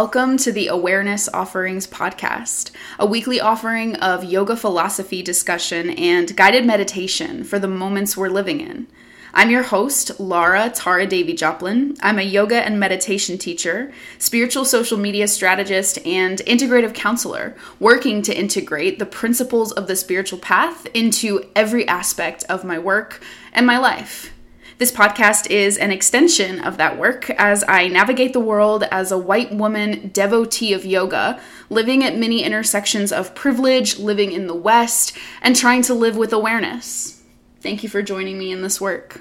Welcome to the Awareness Offerings Podcast, a weekly offering of yoga philosophy discussion and guided meditation for the moments we're living in. I'm your host, Laura Tara Devi Joplin. I'm a yoga and meditation teacher, spiritual social media strategist, and integrative counselor, working to integrate the principles of the spiritual path into every aspect of my work and my life. This podcast is an extension of that work as I navigate the world as a white woman devotee of yoga, living at many intersections of privilege, living in the West, and trying to live with awareness. Thank you for joining me in this work.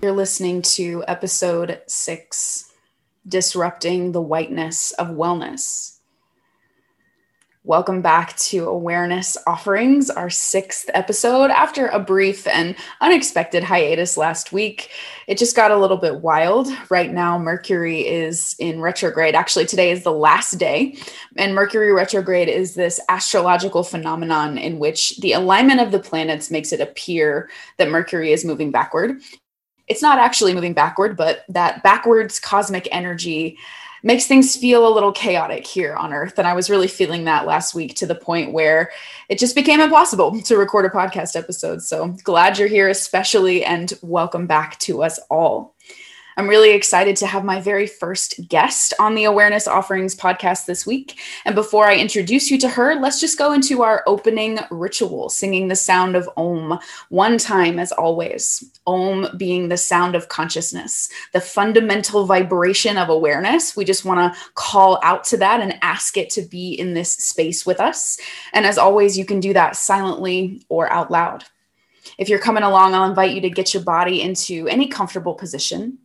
You're listening to episode six Disrupting the Whiteness of Wellness. Welcome back to Awareness Offerings, our sixth episode. After a brief and unexpected hiatus last week, it just got a little bit wild. Right now, Mercury is in retrograde. Actually, today is the last day. And Mercury retrograde is this astrological phenomenon in which the alignment of the planets makes it appear that Mercury is moving backward. It's not actually moving backward, but that backwards cosmic energy makes things feel a little chaotic here on earth. And i was really feeling that last week to the point where it just became impossible to record a podcast episode. So glad you're here especially and welcome back to us all I'm really excited to have my very first guest on the Awareness Offerings podcast this week. And before I introduce you to her, let's just go into our opening ritual, singing the sound of Om one time as always. Om being the sound of consciousness, the fundamental vibration of awareness. We just want to call out to that and ask it to be in this space with us. And as always, you can do that silently or out loud. If you're coming along, I'll invite you to get your body into any comfortable position.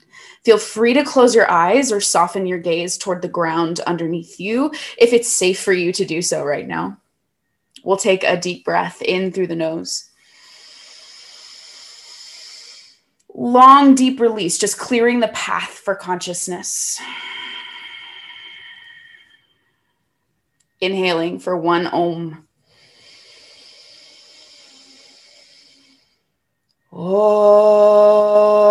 Feel free to close your eyes or soften your gaze toward the ground underneath you if it's safe for you to do so right now. We'll take a deep breath in through the nose. Long, deep release, just clearing the path for consciousness. Inhaling for one om. Oh.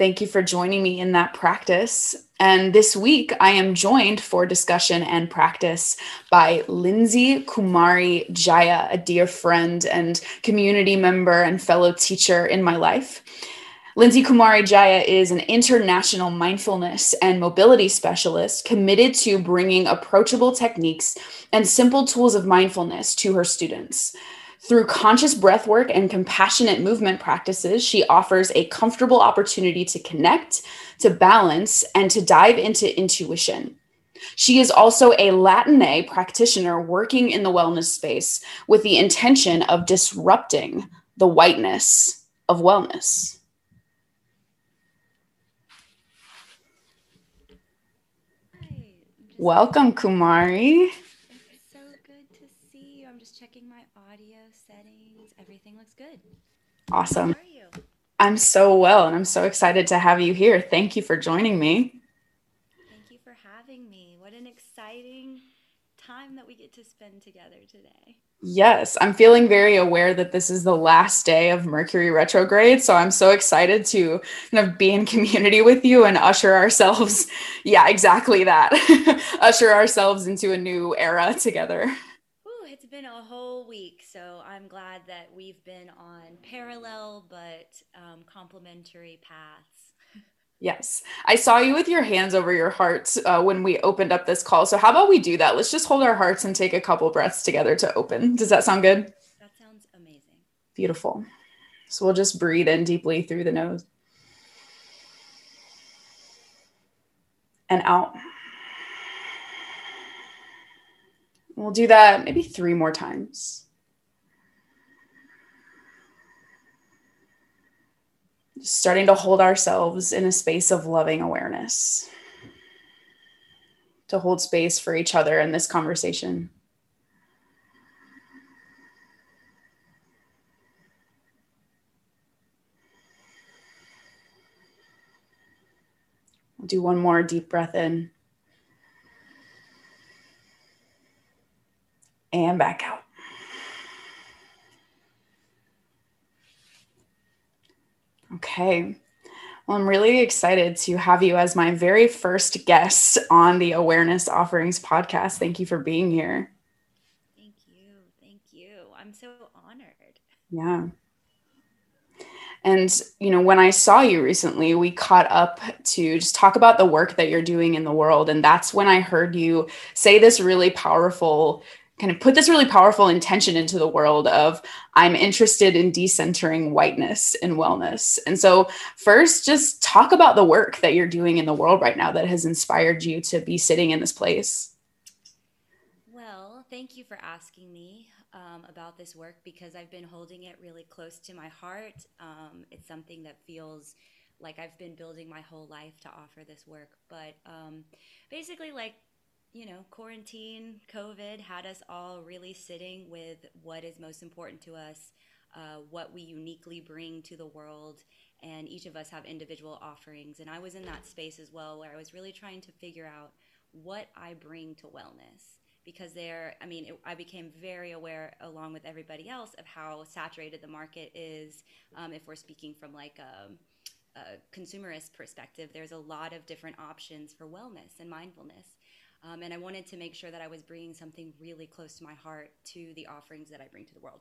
Thank you for joining me in that practice. And this week, I am joined for discussion and practice by Lindsay Kumari Jaya, a dear friend and community member and fellow teacher in my life. Lindsay Kumari Jaya is an international mindfulness and mobility specialist committed to bringing approachable techniques and simple tools of mindfulness to her students. Through conscious breath work and compassionate movement practices, she offers a comfortable opportunity to connect, to balance, and to dive into intuition. She is also a Latine practitioner working in the wellness space with the intention of disrupting the whiteness of wellness. Welcome, Kumari. Awesome. I'm so well, and I'm so excited to have you here. Thank you for joining me. Thank you for having me. What an exciting time that we get to spend together today. Yes, I'm feeling very aware that this is the last day of Mercury retrograde. So I'm so excited to kind of be in community with you and usher ourselves, yeah, exactly that, usher ourselves into a new era together been a whole week, so I'm glad that we've been on parallel but um, complementary paths. Yes. I saw you with your hands over your hearts uh, when we opened up this call. So, how about we do that? Let's just hold our hearts and take a couple breaths together to open. Does that sound good? That sounds amazing. Beautiful. So, we'll just breathe in deeply through the nose and out. We'll do that maybe three more times. Starting to hold ourselves in a space of loving awareness, to hold space for each other in this conversation. We'll do one more deep breath in. And back out. Okay. Well, I'm really excited to have you as my very first guest on the Awareness Offerings podcast. Thank you for being here. Thank you. Thank you. I'm so honored. Yeah. And, you know, when I saw you recently, we caught up to just talk about the work that you're doing in the world. And that's when I heard you say this really powerful kind of put this really powerful intention into the world of I'm interested in decentering whiteness and wellness. And so, first, just talk about the work that you're doing in the world right now that has inspired you to be sitting in this place. Well, thank you for asking me um, about this work because I've been holding it really close to my heart. Um, it's something that feels like I've been building my whole life to offer this work. But um, basically, like you know, quarantine, COVID had us all really sitting with what is most important to us, uh, what we uniquely bring to the world, and each of us have individual offerings. And I was in that space as well, where I was really trying to figure out what I bring to wellness. Because there, I mean, it, I became very aware, along with everybody else, of how saturated the market is. Um, if we're speaking from like a, a consumerist perspective, there's a lot of different options for wellness and mindfulness. Um, and I wanted to make sure that I was bringing something really close to my heart to the offerings that I bring to the world.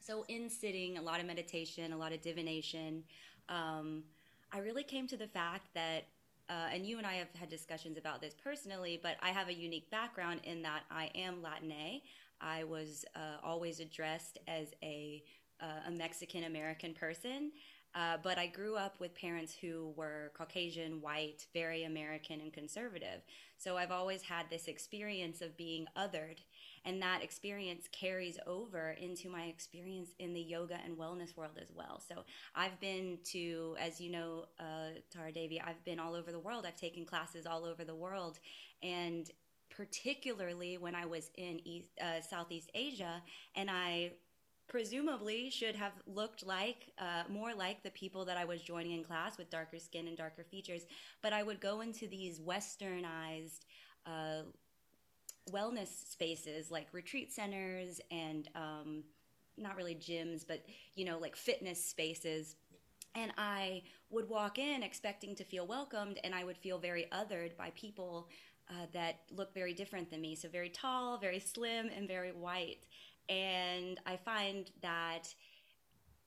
So, in sitting, a lot of meditation, a lot of divination, um, I really came to the fact that, uh, and you and I have had discussions about this personally, but I have a unique background in that I am Latina. I was uh, always addressed as a, uh, a Mexican American person. Uh, but I grew up with parents who were Caucasian, white, very American, and conservative. So I've always had this experience of being othered. And that experience carries over into my experience in the yoga and wellness world as well. So I've been to, as you know, uh, Tara Devi, I've been all over the world. I've taken classes all over the world. And particularly when I was in East, uh, Southeast Asia and I presumably should have looked like uh, more like the people that I was joining in class with darker skin and darker features. But I would go into these westernized uh, wellness spaces like retreat centers and um, not really gyms, but you know, like fitness spaces. And I would walk in expecting to feel welcomed, and I would feel very othered by people uh, that look very different than me. So, very tall, very slim, and very white. And I find that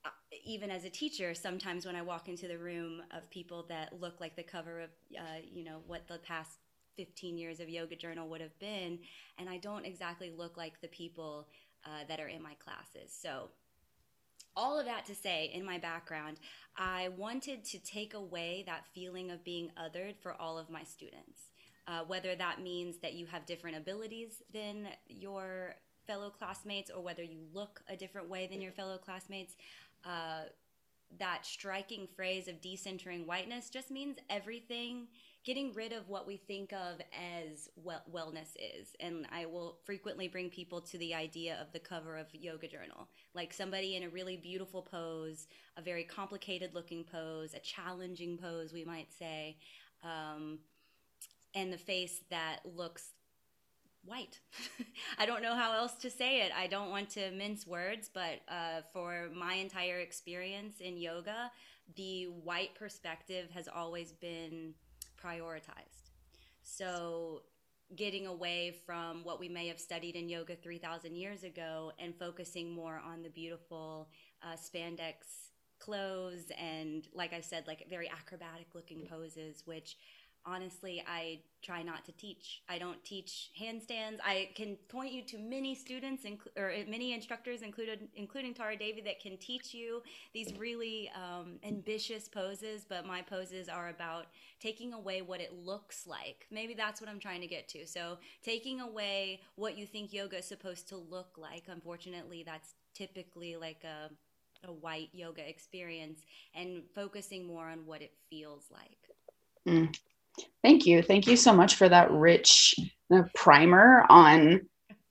uh, even as a teacher, sometimes when I walk into the room of people that look like the cover of, uh, you know, what the past 15 years of Yoga Journal would have been, and I don't exactly look like the people uh, that are in my classes. So, all of that to say, in my background, I wanted to take away that feeling of being othered for all of my students. Uh, whether that means that you have different abilities than your fellow classmates or whether you look a different way than your fellow classmates. Uh, that striking phrase of decentering whiteness just means everything getting rid of what we think of as well, wellness is and i will frequently bring people to the idea of the cover of yoga journal like somebody in a really beautiful pose a very complicated looking pose a challenging pose we might say um, and the face that looks white. I don't know how else to say it. I don't want to mince words, but uh, for my entire experience in yoga, the white perspective has always been prioritized. So, getting away from what we may have studied in yoga 3,000 years ago and focusing more on the beautiful uh, spandex clothes and, like I said, like very acrobatic looking poses, which honestly i try not to teach. I don't teach handstands. I can point you to many students inc- or many instructors included including tara devi that can teach you these really um, ambitious poses but my poses are about taking away what it looks like. Maybe that's what i'm trying to get to. So taking away what you think yoga is supposed to look like unfortunately that's typically like a a white yoga experience and focusing more on what it feels like. Mm. Thank you. Thank you so much for that rich uh, primer on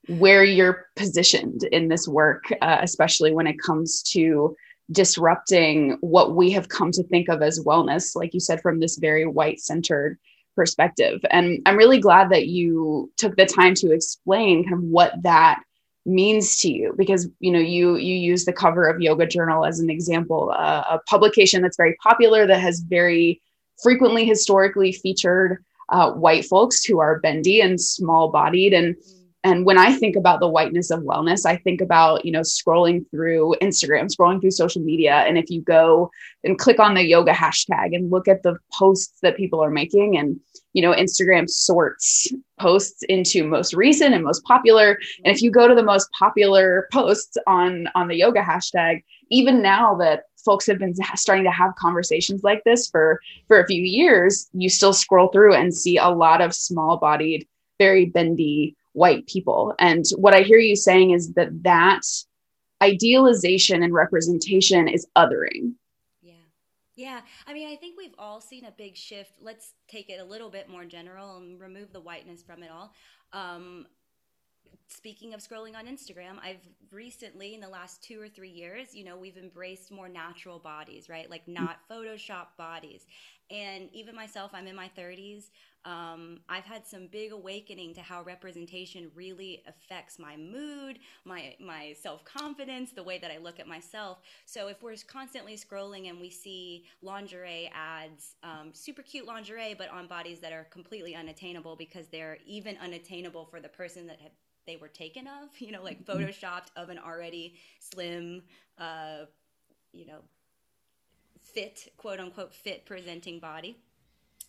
where you're positioned in this work, uh, especially when it comes to disrupting what we have come to think of as wellness, like you said, from this very white centered perspective. And I'm really glad that you took the time to explain kind of what that means to you because you know you you use the cover of yoga journal as an example uh, a publication that's very popular that has very frequently historically featured uh, white folks who are bendy and small bodied and and when i think about the whiteness of wellness i think about you know scrolling through instagram scrolling through social media. And if you go and click on the yoga hashtag and look at the posts that people are making and you know instagram sorts posts into most recent and most popular. And if you go to the most popular posts on on the yoga hashtag even now that folks have been starting to have conversations like this for for a few years you still scroll through and see a lot of small bodied very bendy white people and what i hear you saying is that that idealization and representation is othering Yeah. yeah, I mean, I think we've all seen a big shift. Let's take it a little bit more general and remove the whiteness from it all. Um, speaking of scrolling on Instagram, I've recently, in the last two or three years, you know, we've embraced more natural bodies, right? Like not Photoshop bodies. And even myself, I'm in my 30s um, I've had some big awakening to how representation really affects my mood, my my self confidence, the way that I look at myself. So if we're constantly scrolling and we see lingerie ads, um, super cute lingerie, but on bodies that are completely unattainable because they're even unattainable for the person that have, they were taken of, you know, like mm-hmm. photoshopped of an already slim, uh, you know, fit, quote unquote, fit presenting body.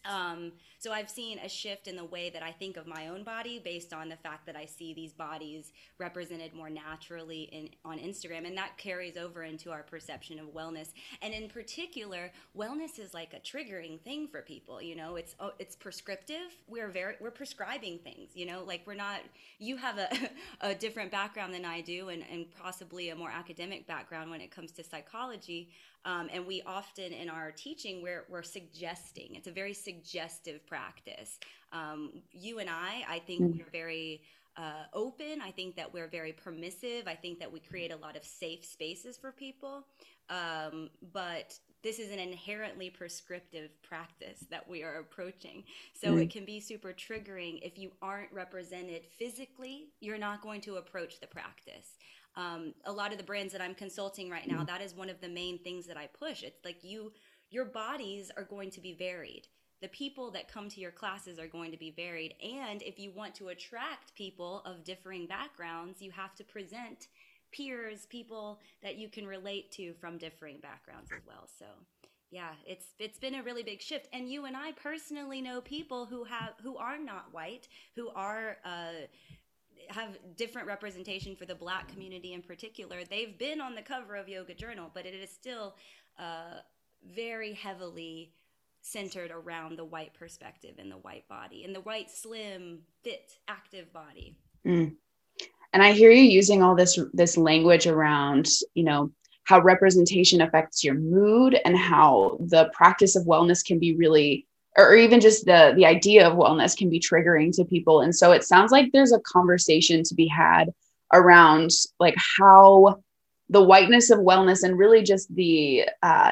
Um, so I've seen a shift in the way that I think of my own body based on the fact that I see these bodies represented more naturally in on Instagram, and that carries over into our perception of wellness. And in particular, wellness is like a triggering thing for people. You know, it's oh, it's prescriptive. We're very we're prescribing things. You know, like we're not. You have a a different background than I do, and and possibly a more academic background when it comes to psychology. Um, and we often in our teaching we're, we're suggesting it's a very suggestive practice um, you and i i think mm-hmm. we're very uh, open i think that we're very permissive i think that we create a lot of safe spaces for people um, but this is an inherently prescriptive practice that we are approaching. So mm-hmm. it can be super triggering if you aren't represented physically, you're not going to approach the practice um, a lot of the brands that I'm consulting right now, mm. that is one of the main things that I push. It's like you, your bodies are going to be varied. The people that come to your classes are going to be varied. And if you want to attract people of differing backgrounds, you have to present peers, people that you can relate to from differing backgrounds as well. So, yeah, it's it's been a really big shift. And you and I personally know people who have who are not white, who are uh, have different representation for the black community in particular. They've been on the cover of Yoga Journal, but it is still uh, very heavily centered around the white perspective and the white body and the white, slim, fit, active body. Mm. And I hear you using all this this language around, you know, how representation affects your mood and how the practice of wellness can be really or even just the the idea of wellness can be triggering to people. And so it sounds like there's a conversation to be had around like how the whiteness of wellness and really just the uh,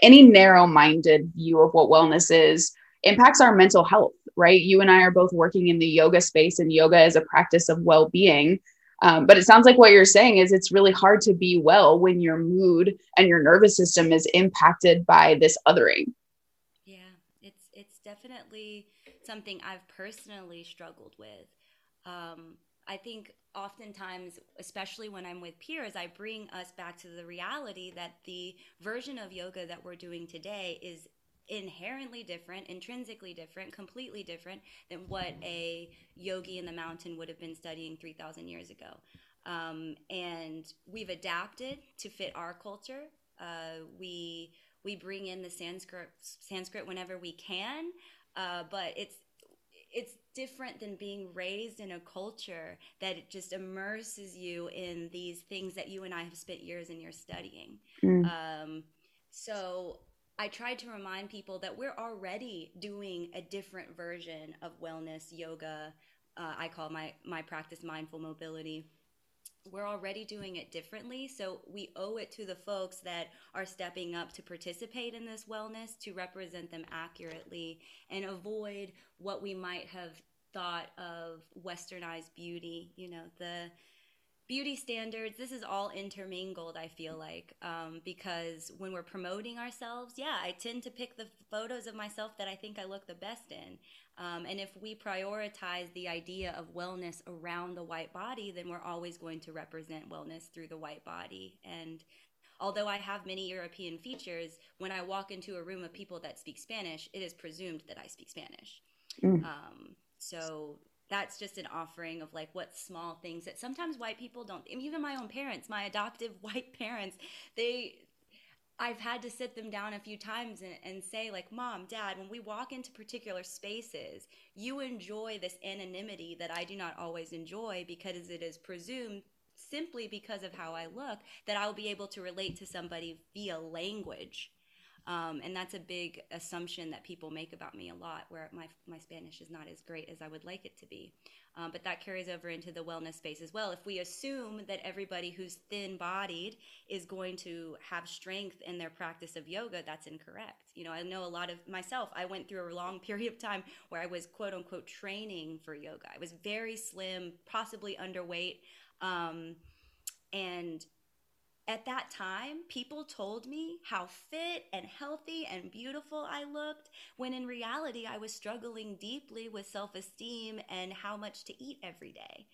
any narrow-minded view of what wellness is impacts our mental health right? You and i are both working in the yoga space and yoga is a practice of well-being. Um, but it sounds like what you're saying is it's really hard to be well when your mood and your nervous system is impacted by this othering definitely something I've personally struggled with. Um, I think oftentimes, especially when I'm with peers, I bring us back to the reality that the version of yoga that we're doing today is inherently different, intrinsically different, completely different than what a yogi in the mountain would have been studying 3,000 years ago. Um, and we've adapted to fit our culture. Uh, we we bring in the Sanskrit Sanskrit whenever we can, uh, but it's it's different than being raised in a culture that just immerses you in these things that you and I have spent years and years studying. Mm. Um, so I tried to remind people that we're already doing a different version of wellness yoga. Uh, I call my my practice mindful mobility we're already doing it differently. So we owe it to the folks that are stepping up to participate in this wellness to represent them accurately and avoid what we might have thought of westernized beauty, you know, the beauty standards this is all intermingled i feel like um, because when we're promoting ourselves yeah i tend to pick the photos of myself that i think i look the best in um, and if we prioritize the idea of wellness around the white body then we're always going to represent wellness through the white body and although i have many european features when i walk into a room of people that speak spanish it is presumed that i speak spanish mm. um, so that's just an offering of like what small things that sometimes white people don't even my own parents my adoptive white parents they I've had to sit them down a few times and, and, say, like, Mom, Dad, when we walk into particular spaces, you enjoy this anonymity that I do not always enjoy because it is presumed simply because of how I look that I'll be able to relate to somebody via language. Um, and that's a big assumption that people make about me a lot, where my, my Spanish is not as great as I would like it to be. Um, but that carries over into the wellness space as well. If we assume that everybody who's thin bodied is going to have strength in their practice of yoga, that's incorrect. You know, I know a lot of myself, I went through a long period of time where I was quote unquote training for yoga. I was very slim, possibly underweight. Um, and at that time, people told me how fit and healthy and beautiful I looked, when in reality, I was struggling deeply with self esteem and how much to eat every day.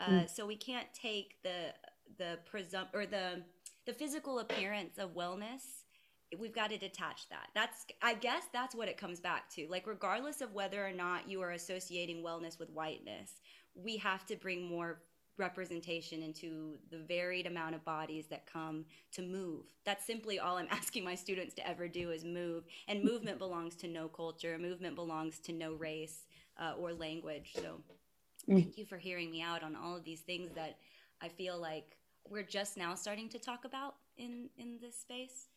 Uh, mm. So we can't take the the presum or the the physical appearance of wellness. We've got to detach that. That's I guess that's what it comes back to. Like regardless of whether or not you are associating wellness with whiteness, we have to bring more representation into the varied amount of bodies that come to move. That's simply all I'm asking my students to ever do is move. And movement belongs to no culture, movement belongs to no race uh, or language. So mm. thank you for hearing me out on all of these things that I feel like we're just now starting to talk about in in this space.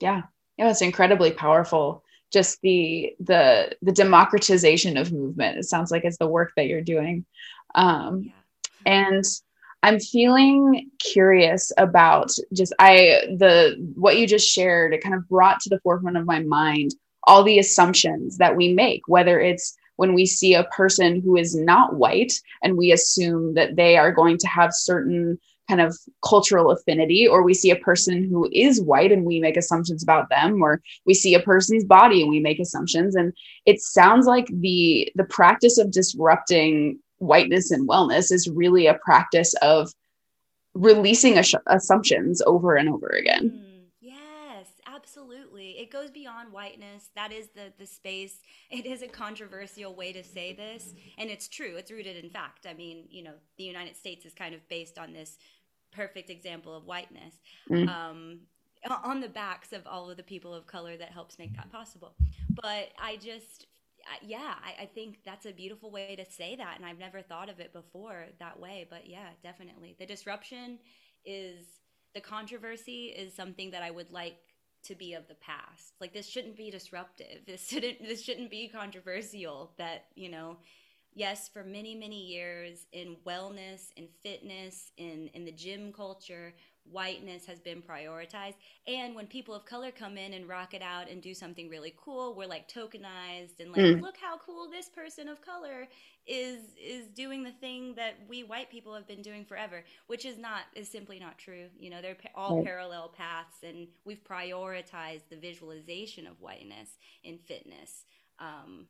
Yeah. Yeah, it's incredibly powerful. Just the the the democratization of movement. It sounds like it's the work that you're doing. Um, yeah and I'm feeling curious about just I the what you just shared it kind of brought to the forefront of my mind all the assumptions that we make whether it's when we see a person who is not white and we assume that they are going to have certain kind of cultural affinity or we see a person who is white and we make assumptions about them or we see a person's body and we make assumptions. And it sounds like the the practice of disrupting whiteness and wellness is really a practice of releasing ass- assumptions over and over again. Mm, yes, absolutely. It goes beyond whiteness. That is the the space. It is a controversial way to say this, and it's true. It's rooted in fact. I mean, you know, the United States is kind of based on this perfect example of whiteness. Mm. Um, on the backs of all of the people of color that helps make that possible. But I just yeah, I, I, think that's a beautiful way to say that. And I've never thought of it before that way. But yeah, definitely. The disruption is the controversy is something that I would like to be of the past. Like this shouldn't be disruptive. This shouldn't this shouldn't be controversial that, you know, yes, for many, many years in wellness, in fitness, in in the gym culture, whiteness has been prioritized. And when people of color come in and rock it out and do something really cool, we're like tokenized and like, mm. look how cool this person of color is is doing the thing that we white people have been doing forever, which is not is simply not true. You know, they're all right. parallel paths, and we've prioritized the visualization of whiteness in fitness. Um,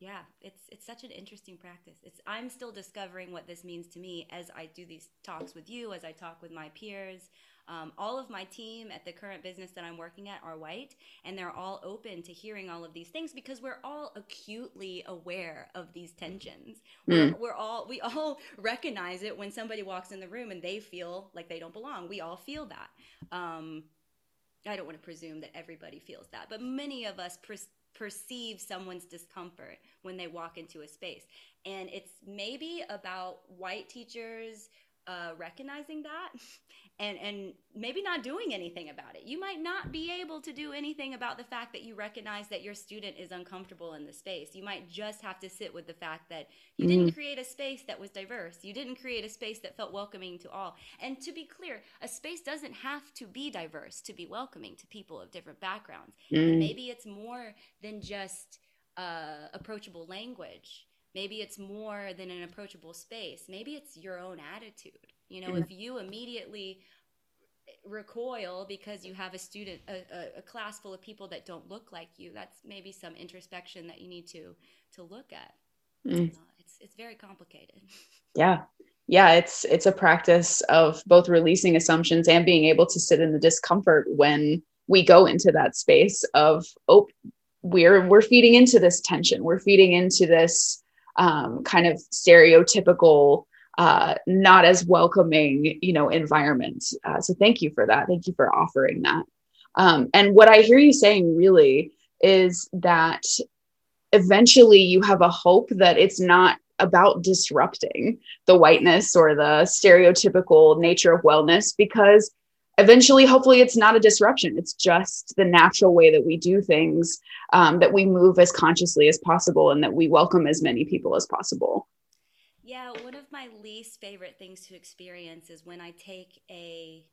yeah, it's it's such an interesting practice. It's I'm still discovering what this means to me as I do these talks with you, as I talk with my peers. Um, all of my team at the current business that I'm working at are white, and they're all open to hearing all of these things because we're all acutely aware of these tensions. Mm. We're, we're all we all recognize it when somebody walks in the room and they feel like they don't belong. We all feel that. Um, I don't want to presume that everybody feels that, but many of us perceive someone's discomfort when they walk into a space. And it's maybe about white teachers uh, recognizing that and and maybe not doing anything about it. You might not be able to do anything about the fact that you recognize that your student is uncomfortable in the space. You might just have to sit with the fact that you mm-hmm. didn't create a space that was diverse. You didn't create a space that felt welcoming to all. And to be clear, a space doesn't have to be diverse to be welcoming to people of different backgrounds. Mm-hmm. maybe it's more than just uh, approachable language. Maybe it's more than an approachable space. Maybe it's your own attitude You know, mm-hmm. if you immediately recoil because you have a student a, a, a, class full of people that don't look like you that's maybe some introspection that you need to to look at mm. uh, it's it's very complicated yeah yeah it's it's a practice of both releasing assumptions and being able to sit in the discomfort when we go into that space of oh we're we're feeding into this tension we're feeding into this um, kind of stereotypical uh, not as welcoming, you know, environment. Uh, so thank you for that. Thank you for offering that. Um, and what I hear you saying really is that eventually you have a hope that it's not about disrupting the whiteness or the stereotypical nature of wellness because eventually hopefully it's not a disruption it's just the natural way that we do things um, that we move as consciously as possible and that we welcome as many people as possible yeah, my least favorite things to experience is when I take a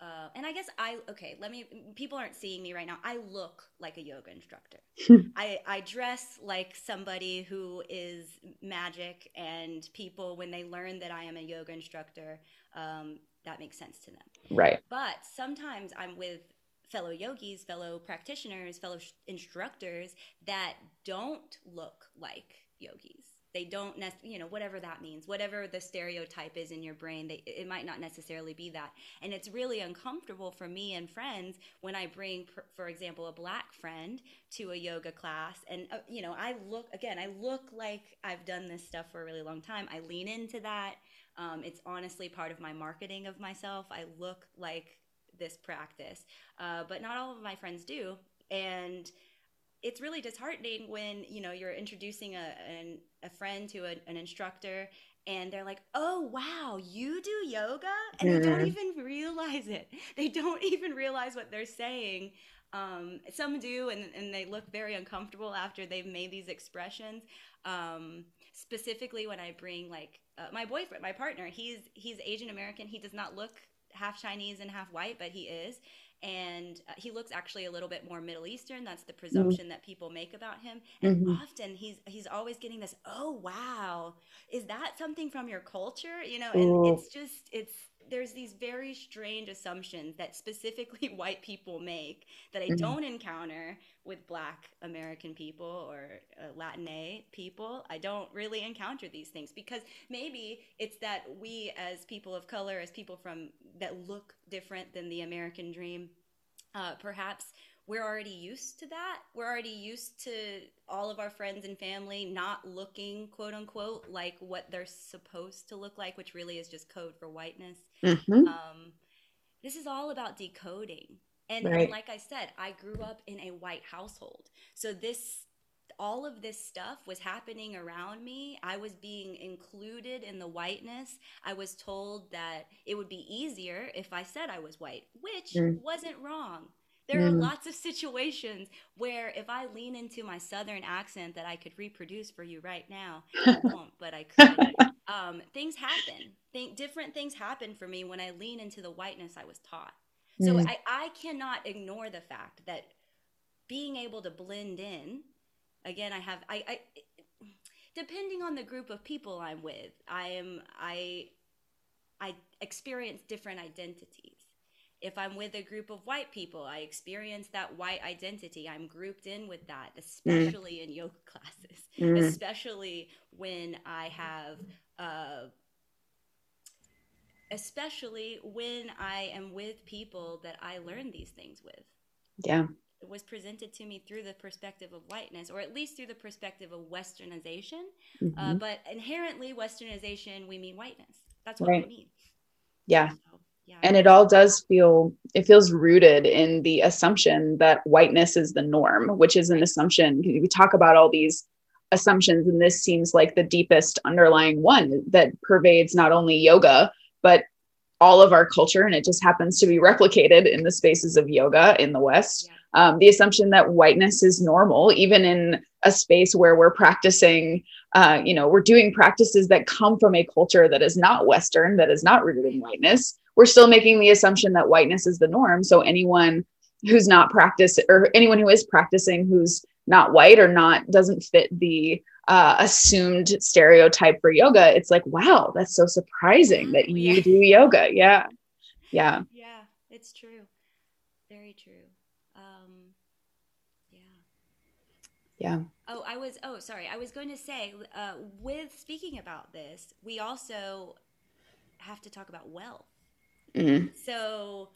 uh, and I guess I okay. Let me. People aren't seeing me right now. I look like a yoga instructor. I I dress like somebody who is magic, and people when they learn that I am a yoga instructor, um, that makes sense to them. Right. But sometimes I'm with fellow yogis, fellow practitioners, fellow sh- instructors that don't look like yogis they don't you know, whatever that means, whatever the stereotype is in your brain, they, it might not necessarily be that. And it's really uncomfortable for me and friends when I bring, for example, a black friend to a yoga class. And, uh, you know, I look, again, I look like I've done this stuff for a really long time. I lean into that. Um, it's honestly part of my marketing of myself. I look like this practice, uh, but not all of my friends do. And, it's really disheartening when you know you're introducing a, an, a friend to a, an instructor and they're like oh wow you do yoga? And mm-hmm. they don't mm-hmm. even realize it. They don't even realize what they're saying. Um, some do and, and they look very uncomfortable after they've made these expressions. Um, specifically when i bring like uh, my boyfriend my partner he's he's asian american. He does not look half chinese and half white but he is and uh, he looks actually a little bit more Middle Eastern. That's the mm-hmm. presumption mm-hmm. that people make about him. And mm-hmm. often he's he's always getting this, "Oh wow, is that something from your culture?" You know, and it's just it's there's these very strange assumptions that specifically white people make that I mm-hmm. don't encounter with Black American people or uh, Latina people. I don't really encounter these things because maybe it's that we, as people of color, as people from that look different than the American dream, uh, perhaps we're already used to that. We're already used to all of our friends and family not looking, quote unquote, like what they're supposed to look like, which really is just code for whiteness. Mm-hmm. Um, this is all about decoding. And, right. and like I said, I grew up in a white household. So this all of this stuff was happening around me. I was being included in the whiteness. I was told that it would be easier if I said I was white, which mm. wasn't wrong. There mm. are lots of situations where if I lean into my southern accent that I could reproduce for you right now, I won't, but I could. Um, things happen. Think different things happen for me when I lean into the whiteness I was taught. So mm. I, I cannot ignore the fact that being able to blend in, again, I have I, I depending on the group of people I'm with, I am I I experience different identities. If I'm with a group of white people, I experience that white identity. I'm grouped in with that, mm. especially mm. in yoga classes, mm. especially when I have uh, especially when I am with people that I learn these things with. Yeah. It was presented to me through the perspective of whiteness, or at least through the perspective of westernization. Uh, mm-hmm. Uh, but inherently, westernization, we mean whiteness. That's what right. we mean. Yeah. So, yeah. And it all does feel, it feels rooted in the assumption that whiteness is the norm, which is an assumption. We talk about all these assumptions, and this seems like the deepest underlying one that pervades not only yoga, but all of our culture and it just happens to be replicated in the spaces of yoga in the west yeah. um, the assumption that whiteness is normal even in a space where we're practicing uh, you know we're doing practices that come from a culture that is not western that is not rooted in whiteness we're still making the assumption that whiteness is the norm. So anyone who's not practice or anyone who is practicing who's not white or not doesn't fit the uh, assumed stereotype for yoga it's like wow that's so surprising that you yeah. do yoga. Yeah. Yeah. Yeah it's true. Very true. Um yeah. Yeah. Oh i was oh sorry. I was going to say uh with speaking about this we also have to talk about wealth mm-hmm. so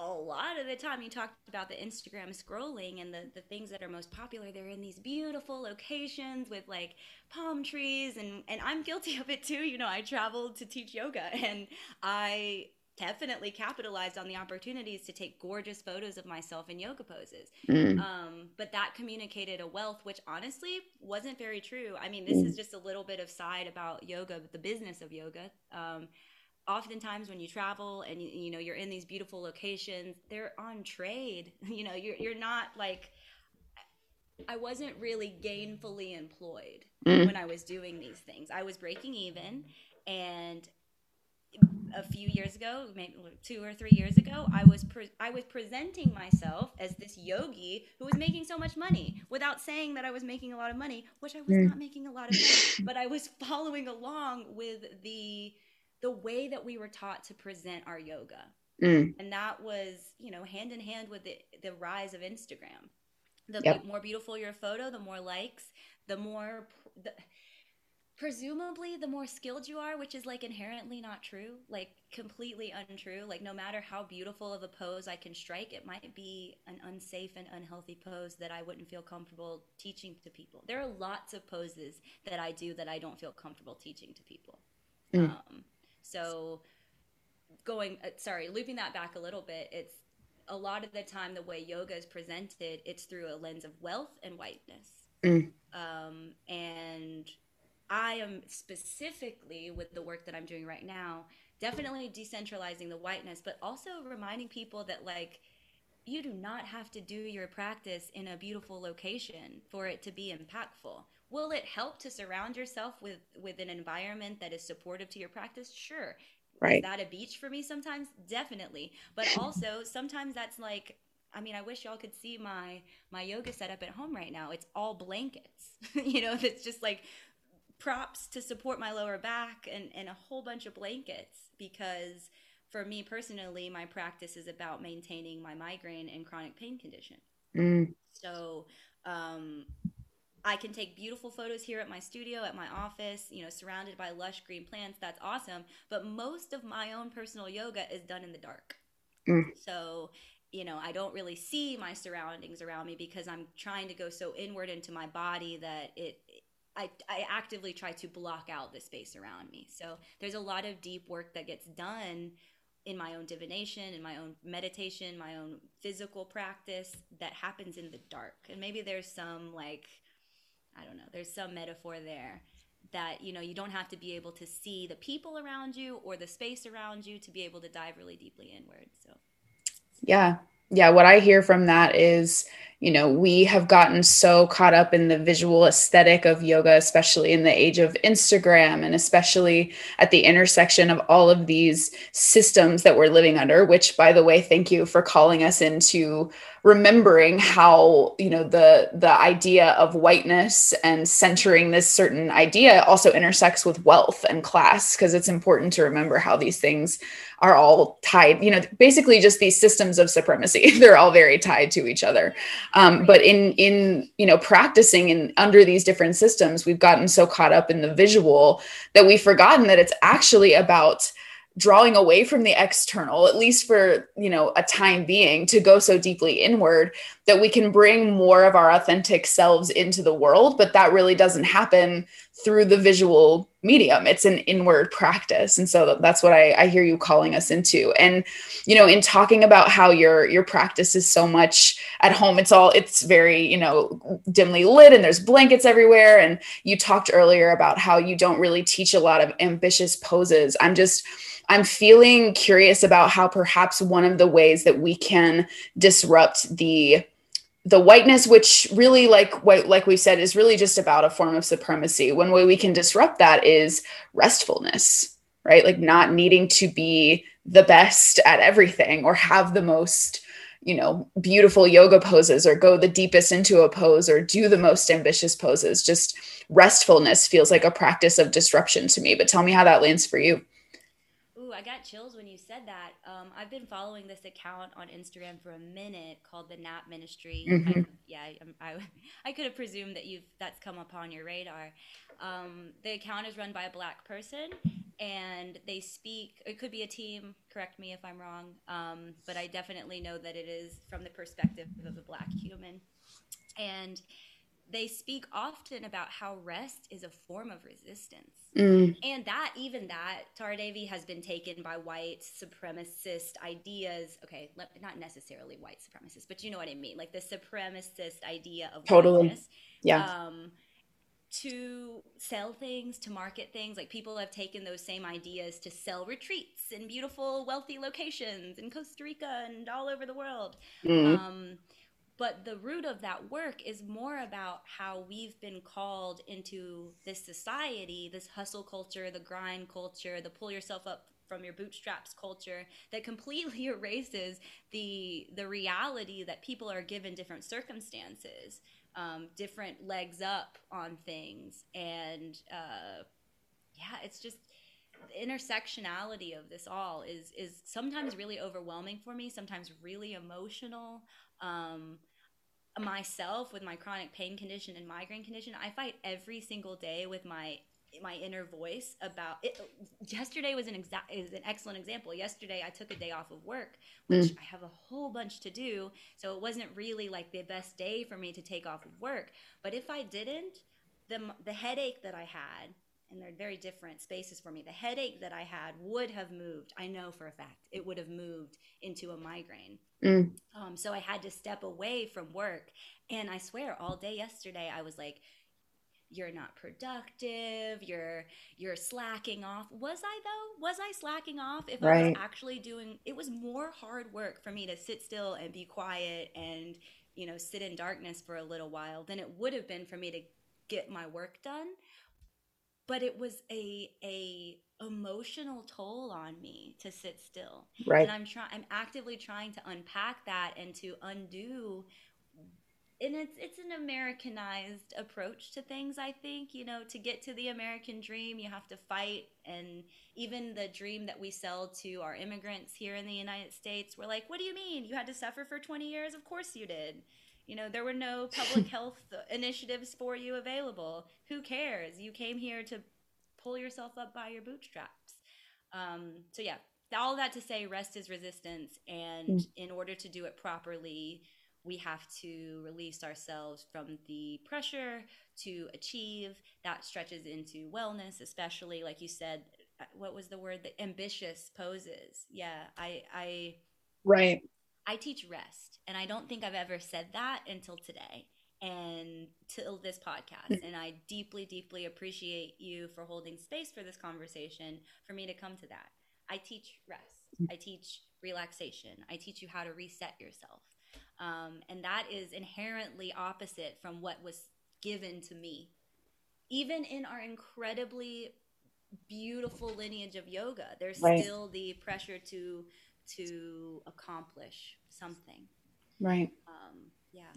a lot of the time you talked about the Instagram scrolling and the, the things that are most popular. They're in these beautiful locations with like palm trees and, and I'm guilty of it too. You know, I traveled to teach yoga and I definitely capitalized on the opportunities to take gorgeous photos of myself in yoga poses. Mm. Um, but that communicated a wealth, which honestly wasn't very true. I mean, this mm. is just a little bit of side about yoga, the business of yoga. Um, oftentimes when you travel and you, you know you're in these beautiful locations they're on trade you know you're, you're not like i wasn't really gainfully employed mm. when i was doing these things i was breaking even and a few years ago, maybe two or three years ago, I was pre- I was presenting myself as this yogi who was making so much money without saying that I was making a lot of money, which I was mm. not making a lot of money, but I was following along with the the way that we were taught to present our yoga. Mm. And that was, you know, hand in hand with the, the rise of Instagram. The yep. more beautiful your photo, the more likes, the more, the, presumably, the more skilled you are, which is like inherently not true, like completely untrue. Like, no matter how beautiful of a pose I can strike, it might be an unsafe and unhealthy pose that I wouldn't feel comfortable teaching to people. There are lots of poses that I do that I don't feel comfortable teaching to people. Mm. Um, so going uh, sorry, looping that back a little bit, it's a lot of the time the way yoga is presented, it's through a lens of wealth and whiteness. Mm. Um, and I am specifically with the work that I'm doing right now, definitely decentralizing the whiteness, but also reminding people that like you do not have to do your practice in a beautiful location for it to be impactful. Will it help to surround yourself with with an environment that is supportive to your practice? Sure. Right. Is that a beach for me sometimes? Definitely. But also sometimes that's like I mean, I wish y'all could see my my yoga setup at home right now. It's all blankets. you know, it's just like props to support my lower back and, and a whole bunch of blankets because for me personally, my practice is about maintaining my migraine and chronic pain condition. Mm. So um, I can take beautiful photos here at my studio, at my office, you know, surrounded by lush green plants. That's awesome. But most of my own personal yoga is done in the dark. Mm. So, you know, I don't really see my surroundings around me because I'm trying to go so inward into my body that it, I, I actively try to block out the space around me. So there's a lot of deep work that gets done in my own divination, in my own meditation, my own physical practice that happens in the dark. And maybe there's some like, I don't know, there's some metaphor there that, you know, you don't have to be able to see the people around you or the space around you to be able to dive really deeply inward. So, yeah. Yeah. What I hear from that is, you know, we have gotten so caught up in the visual aesthetic of yoga, especially in the age of Instagram and especially at the intersection of all of these systems that we're living under, which, by the way, thank you for calling us into remembering how you know the the idea of whiteness and centering this certain idea also intersects with wealth and class because it's important to remember how these things are all tied you know basically just these systems of supremacy. They're all very tied to each other. Um, but in in you know practicing in under these different systems we've gotten so caught up in the visual that we've forgotten that it's actually about drawing away from the external at least for you know a time being to go so deeply inward that we can bring more of our authentic selves into the world but that really doesn't happen through the visual medium. It's an inward practice. And so that's what I, I hear you calling us into. And you know in talking about how your your practice is so much at home it's all it's very you know dimly lit and there's blankets everywhere. And you talked earlier about how you don't really teach a lot of ambitious poses. I'm just I'm feeling curious about how perhaps one of the ways that we can disrupt the the whiteness which really like like we said is really just about a form of supremacy one way we can disrupt that is restfulness right like not needing to be the best at everything or have the most you know, beautiful yoga poses or go the deepest into a pose or do the most ambitious poses. Just restfulness feels like a practice of disruption to me. But tell me how that lands for you. Ooh, I got chills when you said that. Um, I've been following this account on Instagram for a minute called the Nap Ministry. Mm-hmm. I, yeah, I, I, I, could have presumed that you've that's come upon your radar. Um, the account is run by a black person, and they speak. It could be a team. Correct me if I'm wrong, um, but I definitely know that it is from the perspective of a black human, and they speak often about how rest is a form of resistance. Mm. And that, even that, Tara Devi has been taken by white supremacist ideas. Okay, not necessarily white supremacists, but you know what I mean. Like the supremacist idea of totally. Yeah. Um, to sell things, to market things. Like people have taken those same ideas to sell retreats in beautiful, wealthy locations in Costa Rica and all over the world. Mm. Um, but the root of that work is more about how we've been called into this society, this hustle culture, the grind culture, the pull yourself up from your bootstraps culture that completely erases the the reality that people are given different circumstances um, different legs up on things. And uh, yeah it's just the intersectionality of this all is is sometimes really overwhelming for me sometimes really emotional. Um, myself with my chronic pain condition and migraine condition i fight every single day with my my inner voice about it. Yesterday was an exact is an excellent example. Yesterday i took a day off of work which mm. i have a whole bunch to do so it wasn't really like the best day for me to take off of work. But if i didn't the the headache that i had and they're very different spaces for me. The headache that i had would have moved i know for a fact it would have moved into a migraine. Mm. um, so i had to step away from work and i swear all day yesterday i was like you're not productive you're you're slacking off. Was i though? Was i slacking off if right. i was actually doing it was more hard work for me to sit still and be quiet and you know sit in darkness for a little while than it would have been for me to get my work done but it was a a emotional toll on me to sit still right and i'm trying i'm actively trying to unpack that and to undo and it's it's an Americanized approach to things. I think you know to get to the American dream, you have to fight, and even the dream that we sell to our immigrants here in the United States, we're like, "What do you mean? You had to suffer for twenty years? Of course you did." You know, there were no public health initiatives for you available. Who cares? You came here to pull yourself up by your bootstraps. Um, so yeah, all that to say, rest is resistance, and mm. in order to do it properly we have to release ourselves from the pressure to achieve. That stretches into wellness, especially like you said. Uh, what was the word? The ambitious poses. Yeah, I, I, right. I teach rest, and I don't think I've ever said that until today and till this podcast. Mm. And I deeply, deeply appreciate you for holding space for this conversation for me to come to that. I teach rest. Mm. I teach relaxation. I teach you how to reset yourself. Um, and that is inherently opposite from what was given to me. Even in our incredibly beautiful lineage of yoga, there's right. still the pressure to to accomplish something. Right. Um, yeah.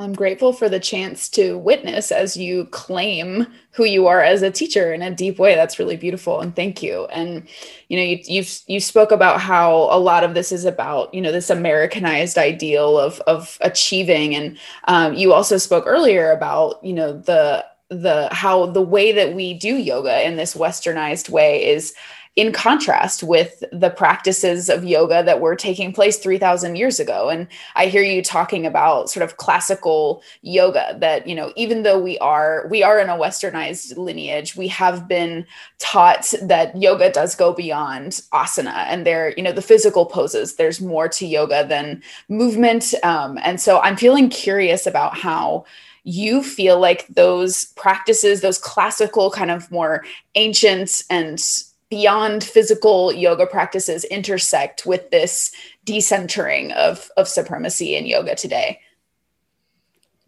I'm grateful for the chance to witness as you claim who you are as a teacher in a deep way. That's really beautiful, and thank you. And you know, you you've, you spoke about how a lot of this is about you know this Americanized ideal of of achieving, and um, you also spoke earlier about you know the the how the way that we do yoga in this westernized way is in contrast with the practices of yoga that were taking place 3000 years ago. And i hear you talking about sort of classical yoga that you know even though we are we are in a westernized lineage we have been taught that yoga does go beyond asana. And there you know the physical poses there's more to yoga than movement. Um, and so i'm feeling curious about how you feel like those practices those classical kind of more ancient and beyond physical yoga practices intersect with this decentering of, of supremacy in yoga today?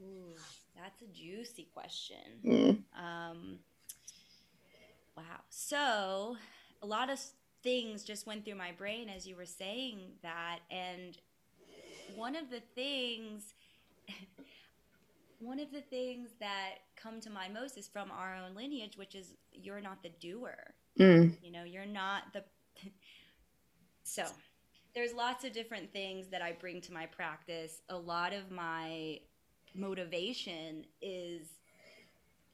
Ooh, that's a juicy question. Mm. Um, wow. So, a lot of things just went through my brain as you were saying that. And one of the things one of the things that come to mind most is from our own lineage, which is you're not the doer. Mm. You know, you're not the. so there's lots of different things that I bring to my practice. A lot of my motivation is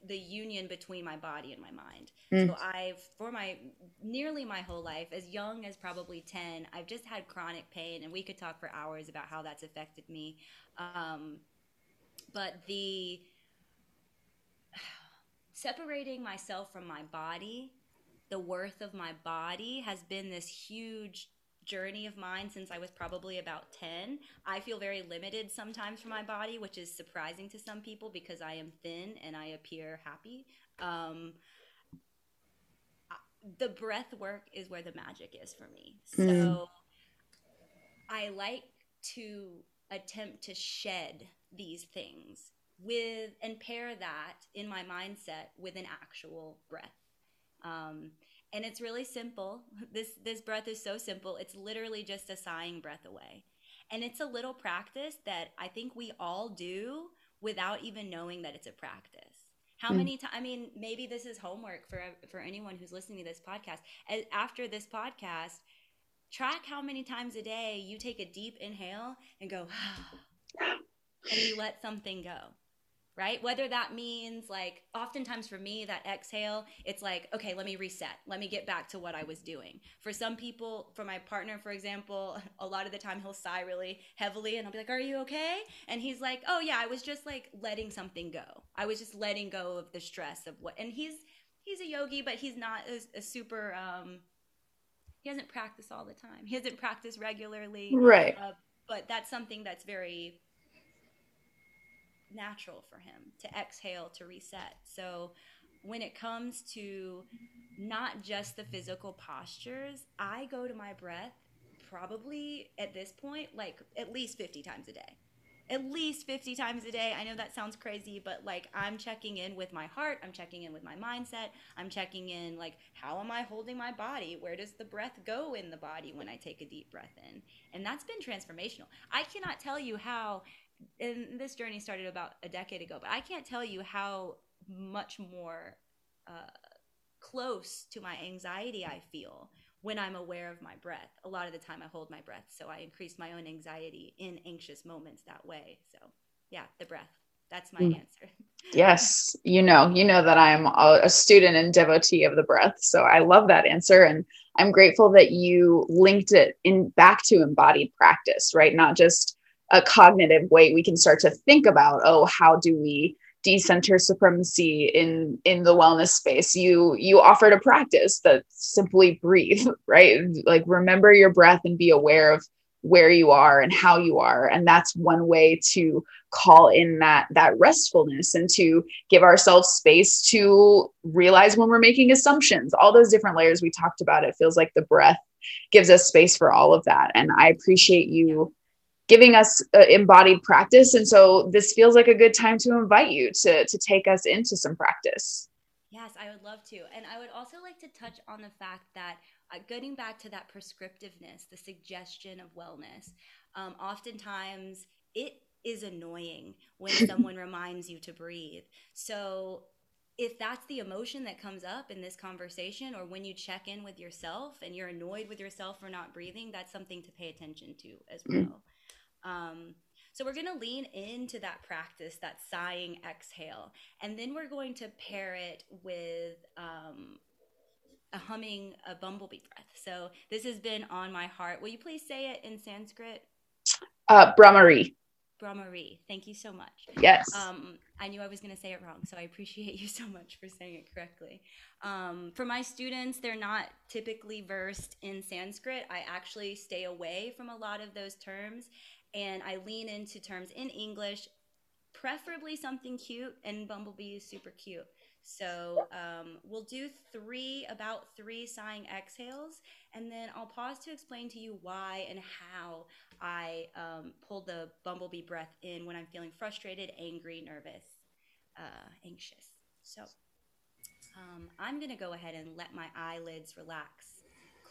the union between my body and my mind. Mm. So I've for my nearly my whole life, as young as probably 10, I've just had chronic pain and we could talk for hours about how that's affected me. Um, but the separating myself from my body, the worth of my body has been this huge journey of mine since I was probably about 10. I feel very limited sometimes for my body, which is surprising to some people because I am thin and I appear happy. Um, the breath work is where the magic is for me. So mm. I like to attempt to shed these things with and pair that in my mindset with an actual breath. Um, and it's really simple. This this breath is so simple. It's literally just a sighing breath away. And it's a little practice that I think we all do without even knowing that it's a practice. How mm. many times? I mean, maybe this is homework for for anyone who's listening to this podcast. After this podcast, track how many times a day you take a deep inhale and go, and you let something go right? Whether that means like oftentimes for me, that exhale, it's like, okay, let me reset. Let me get back to what I was doing. For some people, for my partner, for example, a lot of the time he'll sigh really heavily and I'll be like, are you okay? And he's like, oh yeah, I was just like letting something go. I was just letting go of the stress of what, and he's, he's a yogi, but he's not a, a super, um, he doesn't practice all the time. He doesn't practice regularly. Right. Uh, but that's something that's very natural for him to exhale to reset. So when it comes to not just the physical postures, I go to my breath probably at this point like at least 50 times a day. At least 50 times a day. I know that sounds crazy, but like I'm checking in with my heart, I'm checking in with my mindset, I'm checking in like how am I holding my body? Where does the breath go in the body when I take a deep breath in? And that's been transformational. I cannot tell you how and this journey started about a decade ago, but I can't tell you how much more uh, close to my anxiety I feel when I'm aware of my breath. A lot of the time I hold my breath, so I increase my own anxiety in anxious moments that way. So, yeah, the breath. That's my mm. answer. Yes, you know, you know that I'm a student and devotee of the breath. So I love that answer and I'm grateful that you linked it in back to embodied practice, right? Not just a cognitive way we can start to think about oh how do we decenter supremacy in in the wellness space? You you offered a practice that simply breathe right? Like remember your breath and be aware of where you are and how you are. And that's one way to call in that that restfulness and to give ourselves space to realize when we're making assumptions. All those different layers we talked about it feels like the breath gives us space for all of that. And i appreciate you giving us uh, embodied practice. And so this feels like a good time to invite you to, to take us into some practice. Yes, I would love to. And I would also like to touch on the fact that uh, getting back to that prescriptiveness, the suggestion of wellness, um, oftentimes it is annoying when someone reminds you to breathe. So if that's the emotion that comes up in this conversation or when you check in with yourself and you're annoyed with yourself for not breathing, that's something to pay attention to as mm. well. Um, so we're going to lean into that practice, that sighing exhale, and then we're going to pair it with um, a humming, a bumblebee breath. So this has been on my heart. Will you please say it in Sanskrit? Uh, Bhramari. Bhramari. Thank you so much. Yes. Um, I knew I was going to say it wrong, so I appreciate you so much for saying it correctly. Um, for my students, they're not typically versed in Sanskrit. I actually stay away from a lot of those terms and I lean into terms in English, preferably something cute, and Bumblebee is super cute. So um, we'll do three, about three sighing exhales, and then I'll pause to explain to you why and how I um, the bumblebee breath in when I'm feeling frustrated, angry, nervous, uh, anxious. So um, I'm going to go ahead and let my eyelids relax,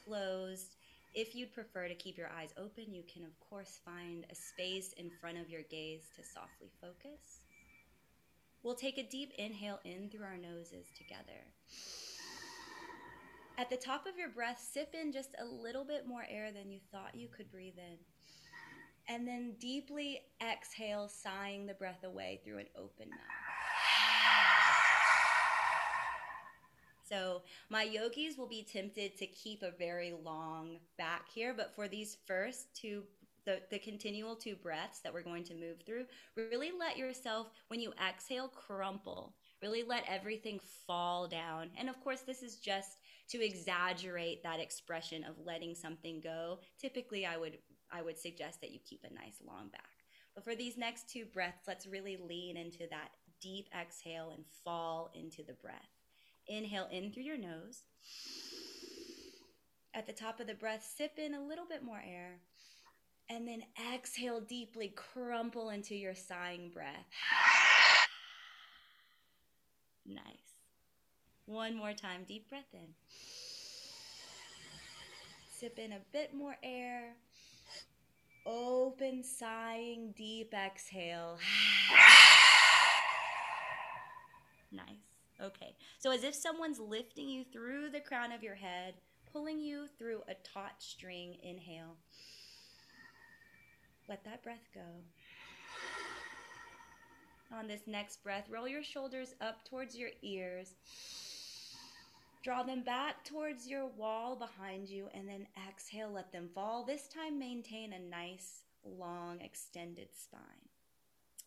closed, If you'd prefer to keep your eyes open, you can, of course, find a space in front of your gaze to softly focus. We'll take a deep inhale in through our noses together. At the top of your breath, sip in just a little bit more air than you thought you could breathe in. And then deeply exhale, sighing the breath away through an open mouth. So, my yogis will be tempted to keep a very long back here, but for these first two the, the continual two breaths that we're going to move through, really let yourself, when you exhale, crumple. Really let everything fall down. And of course, this is just to exaggerate that expression of letting something go. Typically, I would I would suggest that you keep a nice long back. But for these next two breaths, let's really lean into that deep exhale and fall into the breath. Inhale in through your nose. At the top of the breath, sip in a little bit more air. And then exhale deeply, crumple into your sighing breath. Nice. One more time, deep breath in. Sip in a bit more air. Open, sighing, deep exhale. nice. Okay. So, as if someone's lifting you through the crown of your head, pulling you through a taut string, inhale. Let that breath go. On this next breath, roll your shoulders up towards your ears. Draw them back towards your wall behind you, and then exhale, let them fall. This time, maintain a nice, long, extended spine.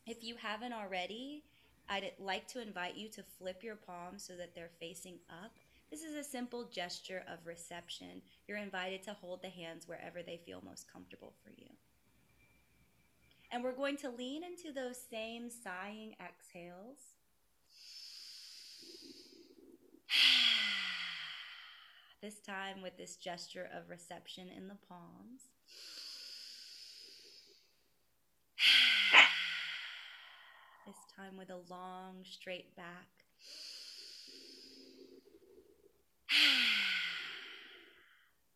If you haven't already, I'd like to invite you to flip your palms so that they're facing up. This is a simple gesture of reception. You're invited to hold the hands wherever they feel most comfortable for you. And we're going to lean into those same sighing exhales. this time with this gesture of reception in the palms. this time with a long, straight back.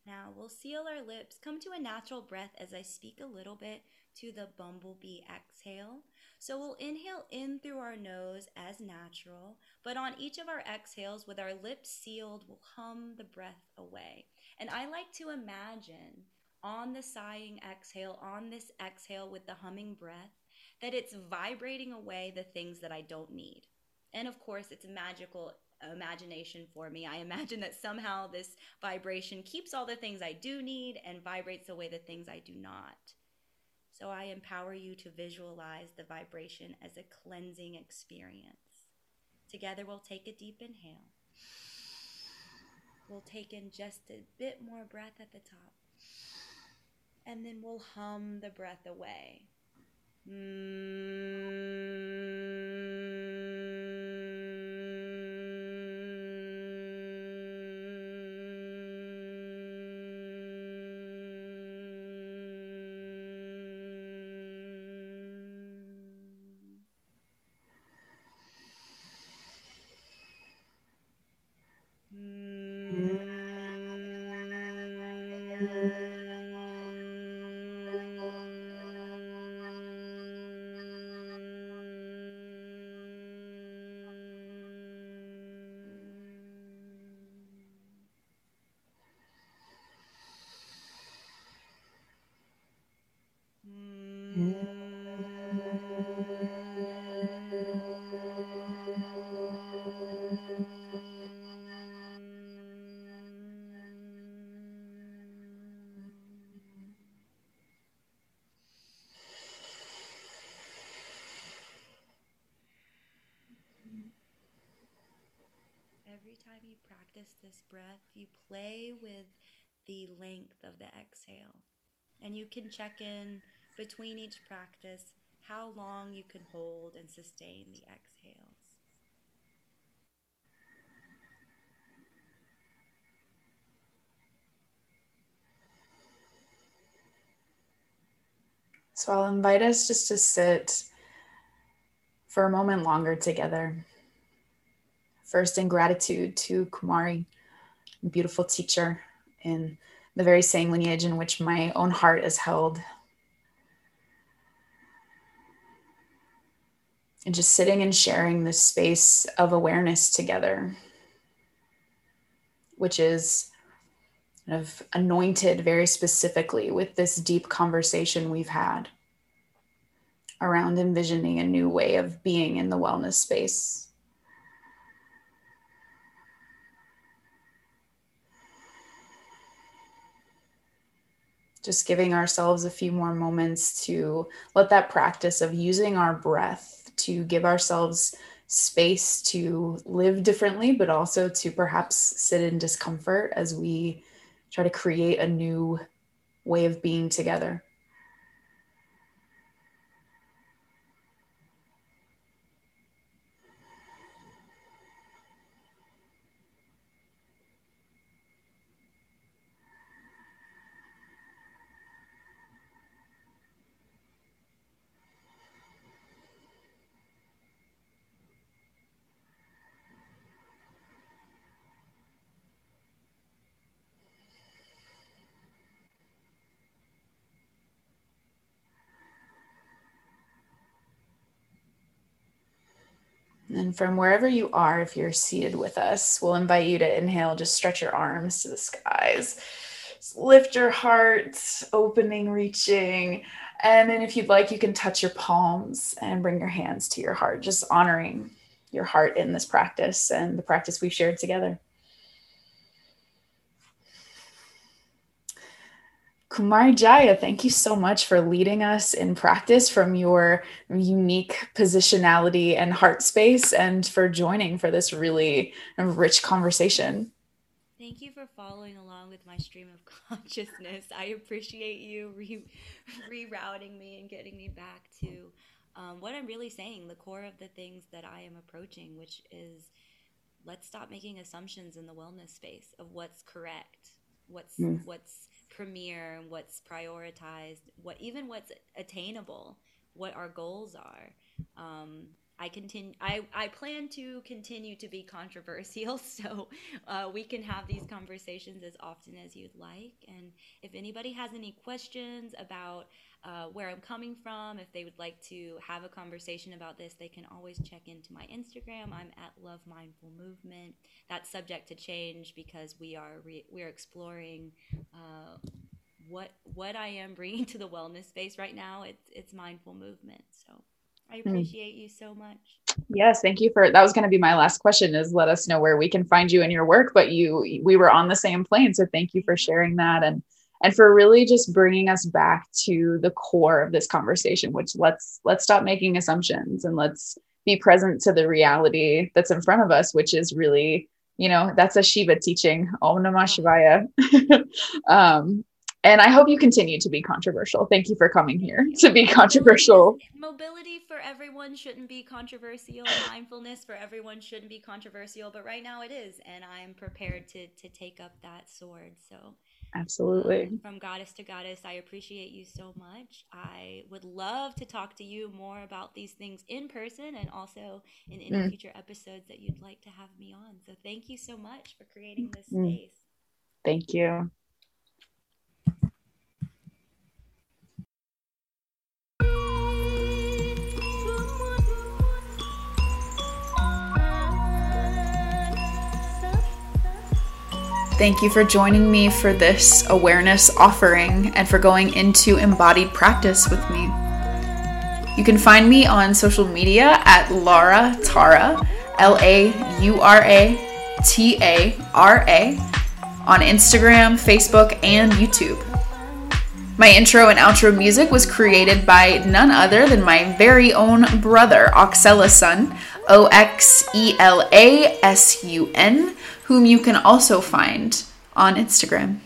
Now we'll seal our lips, come to a natural breath as I speak a little bit to the bumblebee exhale. So we'll inhale in through our nose as natural, but on each of our exhales, with our lips sealed, we'll hum the breath away. And I like to imagine on the sighing exhale, on this exhale with the humming breath, that it's vibrating away the things that I don't need. And of course, it's a magical imagination for me. I imagine that somehow this vibration keeps all the things I do need and vibrates away the things I do not. So I empower you to visualize the vibration as a cleansing experience. Together, we'll take a deep inhale. We'll take in just a bit more breath at the top. And then we'll hum the breath away. Mm-hmm. Practice this breath, you play with the length of the exhale. And you can check in between each practice how long you can hold and sustain the exhales. So I'll invite us just to sit for a moment longer together. First, in gratitude to Kumari, beautiful teacher in the very same lineage in which my own heart is held. And just sitting and sharing this space of awareness together, which is kind of anointed very specifically with this deep conversation we've had around envisioning a new way of being in the wellness space. Just giving ourselves a few more moments to let that practice of using our breath to give ourselves space to live differently, but also to perhaps sit in discomfort as we try to create a new way of being together. And from wherever you are, if you're seated with us, we'll invite you to inhale, just stretch your arms to the skies. Just lift your heart, opening, reaching. And then if you'd like, you can touch your palms and bring your hands to your heart, just honoring your heart in this practice and the practice we've shared together. Kumari Jaya, thank you so much for leading us in practice from your unique positionality and heart space and for joining for this really rich conversation. Thank you for following along with my stream of consciousness. I appreciate you re- rerouting me and getting me back to um, what I'm really saying, the core of the things that I am approaching, which is let's stop making assumptions in the wellness space of what's correct, what's mm. what's premier and what's prioritized, what even what's attainable, what our goals are. Um, I continue. I, I plan to continue to be controversial, so uh, we can have these conversations as often as you'd like. And if anybody has any questions about uh, where I'm coming from, if they would like to have a conversation about this, they can always check into my Instagram. I'm at Love Mindful Movement. That's subject to change because we are re- we are exploring. Uh, what what I am bringing to the wellness space right now, it's it's mindful movement. So I hmm. appreciate mm. you so much. Yes, thank you for that was going to be my last question is let us know where we can find you in your work, but you we were on the same plane, so thank you for sharing that and and for really just bringing us back to the core of this conversation, which let's let's stop making assumptions and let's be present to the reality that's in front of us, which is really you know that's a Shiva teaching, Om Namah Shivaya. um, and I hope you continue to be controversial. Thank you for coming here to be controversial. Mobility for everyone shouldn't be controversial. Mindfulness for everyone shouldn't be controversial, but right now it is, and I'm prepared to to take up that sword. So absolutely. Um, from goddess to goddess i appreciate you so much. I would love to talk to you more about these things in person and also in any mm. future episodes that you'd like to have me on. So thank you so much for creating this mm. space. Thank you Thank you for joining me for this awareness offering and for going into embodied practice with me. You can find me on social media at Laura Tara, L A U R A T A R A, on Instagram, Facebook, and YouTube. My intro and outro music was created by none other than my very own brother, Oxela Sun, O X E L A S U N whom you can also find on Instagram.